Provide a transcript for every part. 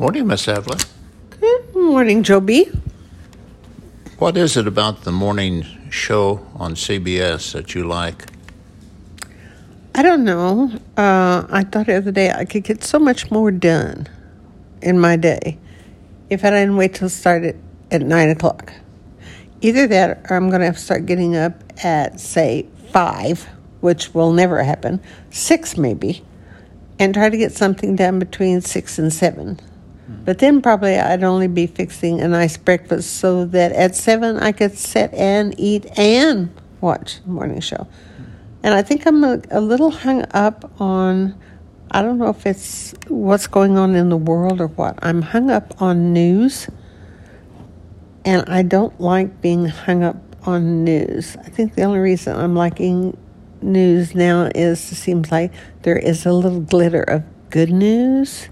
Morning, Miss Evelyn. Good morning, Joe B. What is it about the morning show on CBS that you like? I don't know. Uh, I thought the other day I could get so much more done in my day if I didn't wait till start it started at 9 o'clock. Either that or I'm going to have to start getting up at, say, 5, which will never happen, 6 maybe, and try to get something done between 6 and 7. But then probably I'd only be fixing a nice breakfast so that at 7 I could sit and eat and watch the morning show. And I think I'm a, a little hung up on, I don't know if it's what's going on in the world or what. I'm hung up on news. And I don't like being hung up on news. I think the only reason I'm liking news now is it seems like there is a little glitter of good news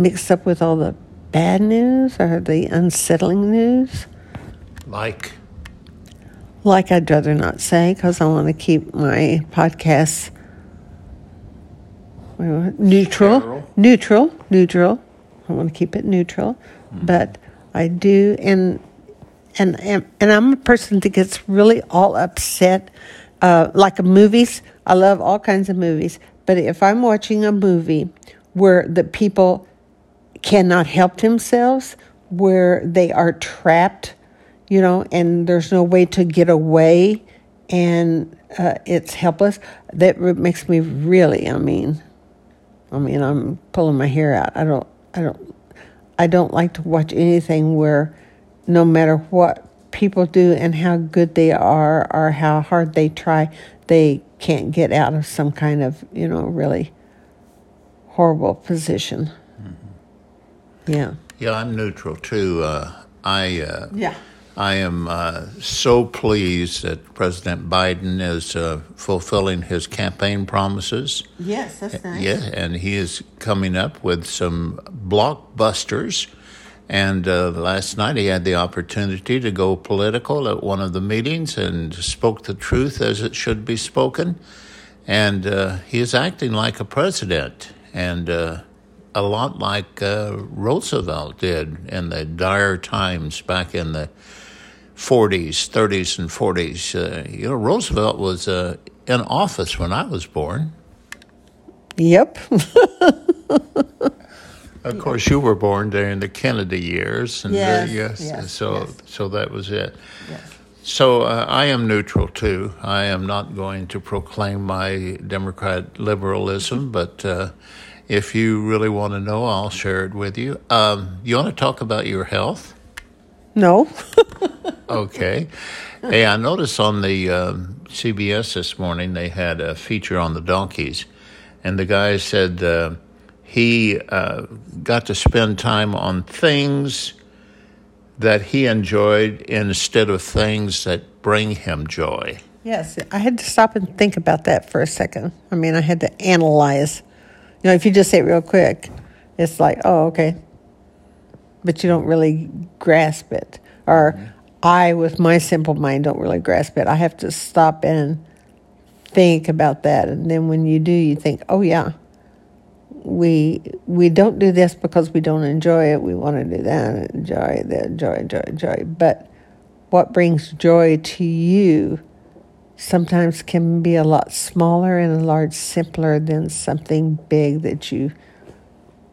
mixed up with all the bad news or the unsettling news. Like? Like I'd rather not say because I want to keep my podcast neutral, Sterile. neutral, neutral. I want to keep it neutral, but I do, and and and and I'm a person that gets really all upset, uh, like movies. I love all kinds of movies, but if I'm watching a movie where the people cannot help themselves, where they are trapped, you know, and there's no way to get away, and uh, it's helpless. That makes me really. I mean, I mean, I'm pulling my hair out. I don't. I don't. I don't like to watch anything where, no matter what people do and how good they are or how hard they try, they can't get out of some kind of you know really horrible position. Yeah. Yeah, I'm neutral too. Uh, I uh, Yeah. I am uh, so pleased that President Biden is uh, fulfilling his campaign promises. Yes, that's nice. Yeah, and he is coming up with some blockbusters. And uh, last night he had the opportunity to go political at one of the meetings and spoke the truth as it should be spoken. And uh, he is acting like a president, and uh, a lot like uh, Roosevelt did in the dire times back in the 40s, 30s, and 40s. Uh, you know, Roosevelt was uh, in office when I was born. Yep. Of course, you were born during the Kennedy years, and uh, Yes, yes, yes, so yes. so that was it. yes. So uh, I am neutral too. I am not going to proclaim my Democrat liberalism, but uh, if you really want to know, I'll share it with you. Um, you want to talk about your health? No. Okay. hey, I noticed on the um, CBS this morning they had a feature on the donkeys, and the guy said uh, he uh, got to spend time on things that he enjoyed instead of things that bring him joy. Yes, I had to stop and think about that for a second. I mean, I had to analyze. You know, if you just say it real quick, it's like, oh, okay. But you don't really grasp it. Or mm-hmm. I, with my simple mind, don't really grasp it. I have to stop and think about that. And then when you do, you think, oh, yeah. We we don't do this because we don't enjoy it. We want to do that, enjoy that, enjoy, enjoy, enjoy. But what brings joy to you sometimes can be a lot smaller and a lot simpler than something big that you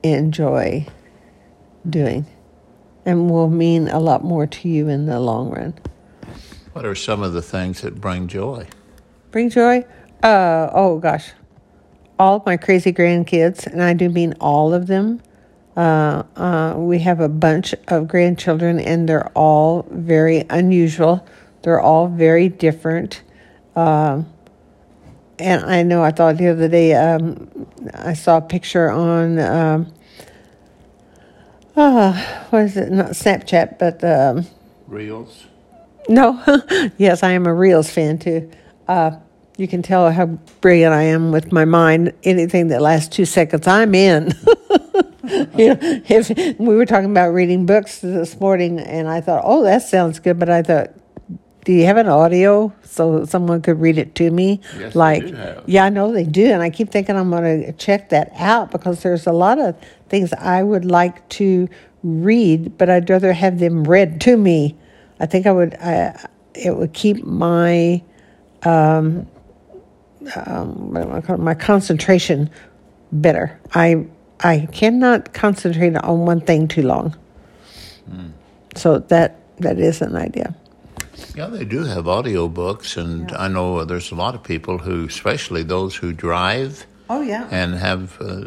enjoy doing and will mean a lot more to you in the long run. What are some of the things that bring joy? Bring joy? Uh, oh gosh. All of my crazy grandkids, and I do mean all of them. Uh, uh, we have a bunch of grandchildren, and they're all very unusual. They're all very different. Um, and I know I thought the other day um, I saw a picture on um, uh, what is it? Not Snapchat, but um, Reels? no, yes, I am a Reels fan too. Uh, you can tell how brilliant I am with my mind. Anything that lasts two seconds, I'm in. you know, if we were talking about reading books this morning, and I thought, oh, that sounds good, but I thought, do you have an audio so someone could read it to me? Yes, they like, yeah, I know they do, and I keep thinking I'm going to check that out because there's a lot of things I would like to read, but I'd rather have them read to me. I think I would. I, it would keep my um, um, what do I call my concentration better. I I cannot concentrate on one thing too long. So that that is an idea. Yeah, they do have audio books, and I know there's a lot of people who, especially those who drive Oh yeah. and have uh,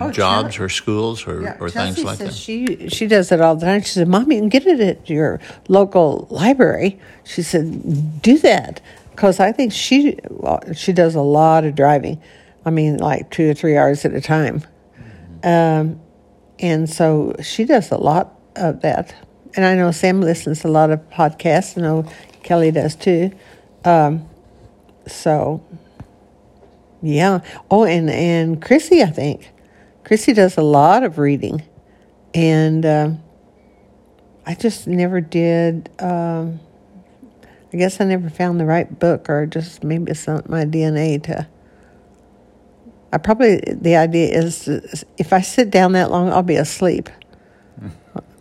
Oh, jobs Chel- or schools or, Yeah, or Chelsea things like that. She she does it all the time. She said, "Mom, you can get it at your local library." She said, "Do that," because I think she well, she does a lot of driving. I mean, like two or three hours at a time, um, and so she does a lot of that. And I know Sam listens to a lot of podcasts. I know Kelly does too. Um, so yeah. Oh, and and Chrissy, I think Chrissy does a lot of reading, and um, I just never did. Um, I guess I never found the right book, or just maybe it's not my DNA to. I probably the idea is if I sit down that long, I'll be asleep.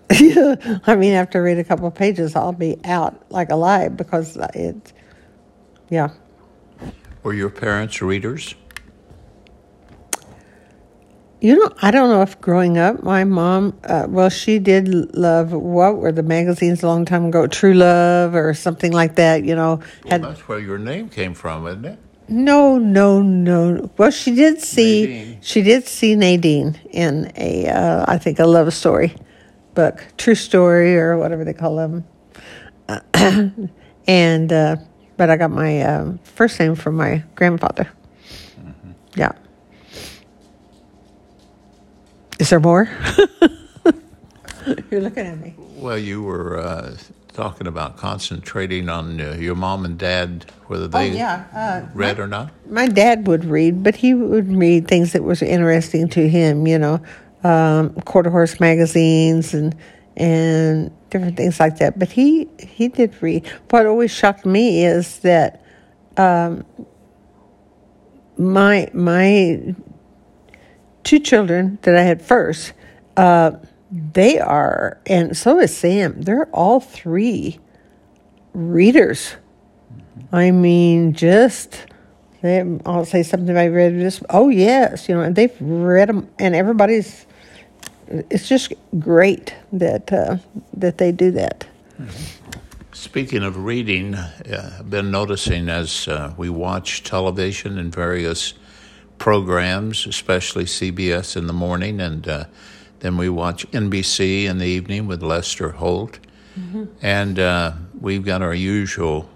I mean, after I read a couple of pages, I'll be out like a alive because it. Yeah. Were your parents readers? You know, I don't know if growing up, my mom, uh, well, she did love what were the magazines a long time ago, True Love or something like that. You know, Well, that's where your name came from, isn't it? no, no, no. Well, she did see, Nadine. she did see Nadine in a, uh, I think, a love story book, True Story or whatever they call them. and uh, but I got my uh, first name from my grandfather. Yeah. Is there more? You're looking at me. Well, you were uh, talking about concentrating on uh, your mom and dad, whether they oh yeah. Uh, read or not. my dad would read, but he would read things that was interesting to him, you know, um, quarter horse magazines and and different things like that. But he he did read. What always shocked me is that um, my my two children that I had first, uh, they are, and so is Sam. They're all three readers. I mean, just they, I'll say something I read. Just oh yes, you know, and they've read them, and everybody's. It's just great that uh, that they do that. Speaking of reading, uh, I've been noticing as uh, we watch television and various programs, especially CBS in the morning, and uh, then we watch NBC in the evening with Lester Holt. And uh, we've got our usual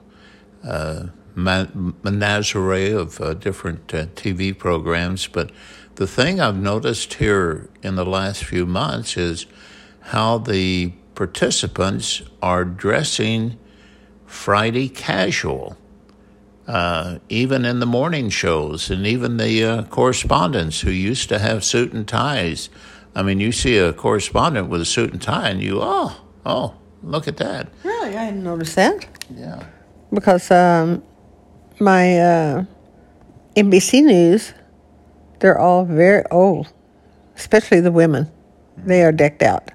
uh, menagerie of uh, different uh, TV programs. But the thing I've noticed here in the last few months is how the participants are dressing Friday casual. Uh, even in the morning shows, and even the uh, correspondents who used to have suit and ties. I mean, you see a correspondent with a suit and tie, and you, oh, oh, look at that. Really, I hadn't noticed that Yeah. because um, my uh, NBC News, they're all very old, especially the women. They are decked out.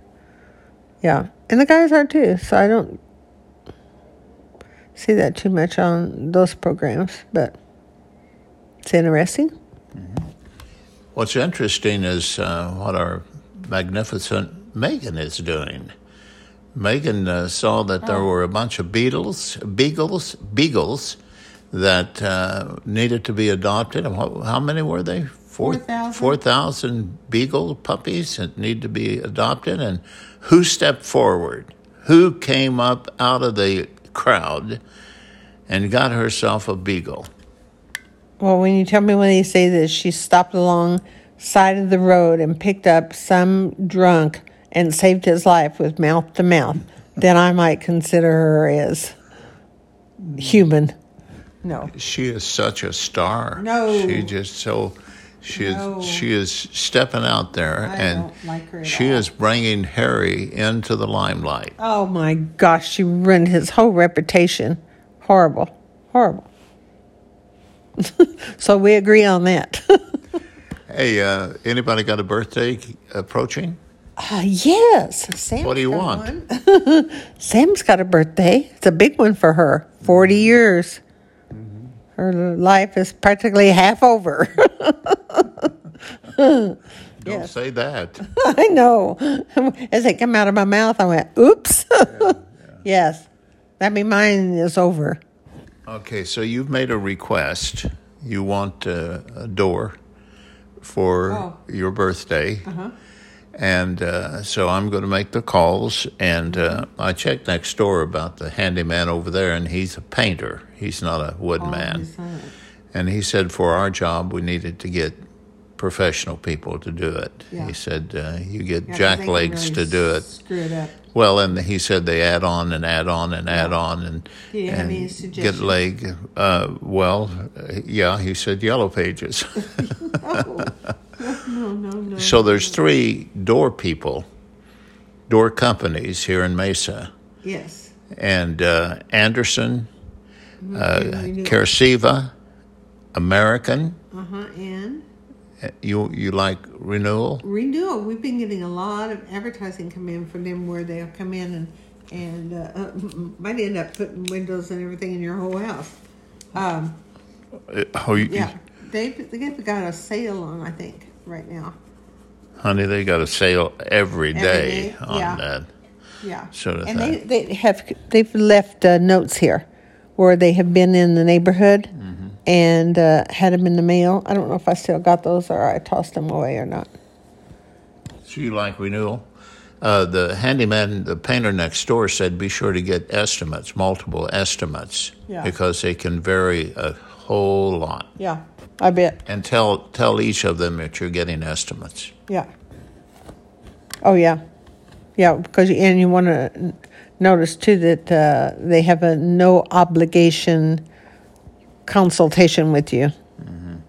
Yeah, and the guys are too. So I don't see that too much on those programs, but it's interesting. What's interesting is uh, what our magnificent Meghan is doing. Meghan uh, saw that there were a bunch of beetles, beagles, beagles that uh, needed to be adopted. What, how many were they? Four 4,000. 4,000 beagle puppies that need to be adopted. And who stepped forward? Who came up out of the crowd and got herself a beagle? Well, when you tell me when you say this, she stopped along side of the road and picked up some drunk and saved his life with mouth to mouth, then I might consider her as human. No. She is such a star. No. She just so She No. is she is stepping out there, I and like she all. is bringing Harry into the limelight. Oh my gosh, she ruined his whole reputation. Horrible. Horrible. so we agree on that. Hey, uh, anybody got a birthday approaching? Uh, yes. Sam's What do you want? Sam's got a birthday. It's a big one for her. 40 Mm-hmm. years. Her life is practically half over. Don't Yes. say that. I know. As it came out of my mouth, I went, oops. yes. That means mine is over. Okay, so you've made a request. You want uh, a door for Oh. your birthday. And uh, so I'm going to make the calls. And uh, I checked next door about the handyman over there, and he's a painter. He's not a woodman. And he said for our job, we needed to get professional people to do it. Yeah. He said uh, you get Yeah, jack legs really to do it. Screw it up. Well, and he said they add on and add on and add on and, Do you have and get leg. Uh, well, uh, yeah, he said yellow pages. Oh. no, no, no. so there's three door people, door companies here in Mesa, Yes. and uh, Andersen, uh, Renewal. American. Uh huh. And Uh, You you like renewal? renewal. We've been getting a lot of advertising come in from them where they'll come in and and uh, uh, might end up putting windows and everything in your whole house. Um, Uh, oh, you, yeah, they've they've got a sale on. I think right now. honey, they got a sale every day, day, on yeah. that. Yeah. Sort of and thing. they, they have they've left uh, notes here where they have been in the neighborhood Mm-hmm. and uh, had them in the mail. I don't know if I still got those or I tossed them away or not. So you like renewal? Uh, the handyman, the painter next door said be sure to get estimates, multiple estimates, Yeah. because they can vary a whole lot. Yeah, I bet. And tell tell each of them that you're getting estimates. Yeah. Oh yeah, yeah. Because and you want to notice too that uh, they have a no obligation consultation with you.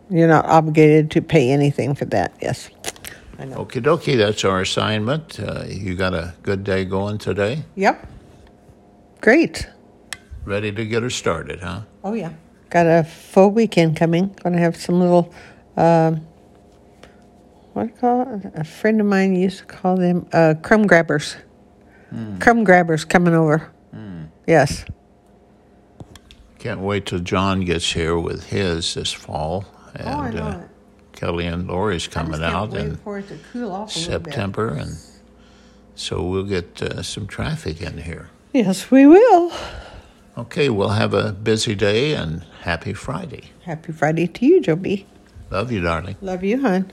You're not obligated to pay anything for that. Yes. I know. Okie dokie, that's our assignment. Uh, you got a good day going today? Yep. Great. Ready to get her started, huh? Oh yeah. Got a full weekend coming. Gonna have some little, um, what do you call it? A friend of mine used to call them uh, crumb grabbers. Crumb grabbers coming over. Yes. Can't wait till John gets here with his this fall. And oh, I know uh. Kelly and Lori's coming out in to cool. September, and so we'll get uh, some traffic in here. Yes, we will. Okay, we'll have a busy day and happy Friday. Happy Friday to you, Joe B. Love you, darling. Love you, hon.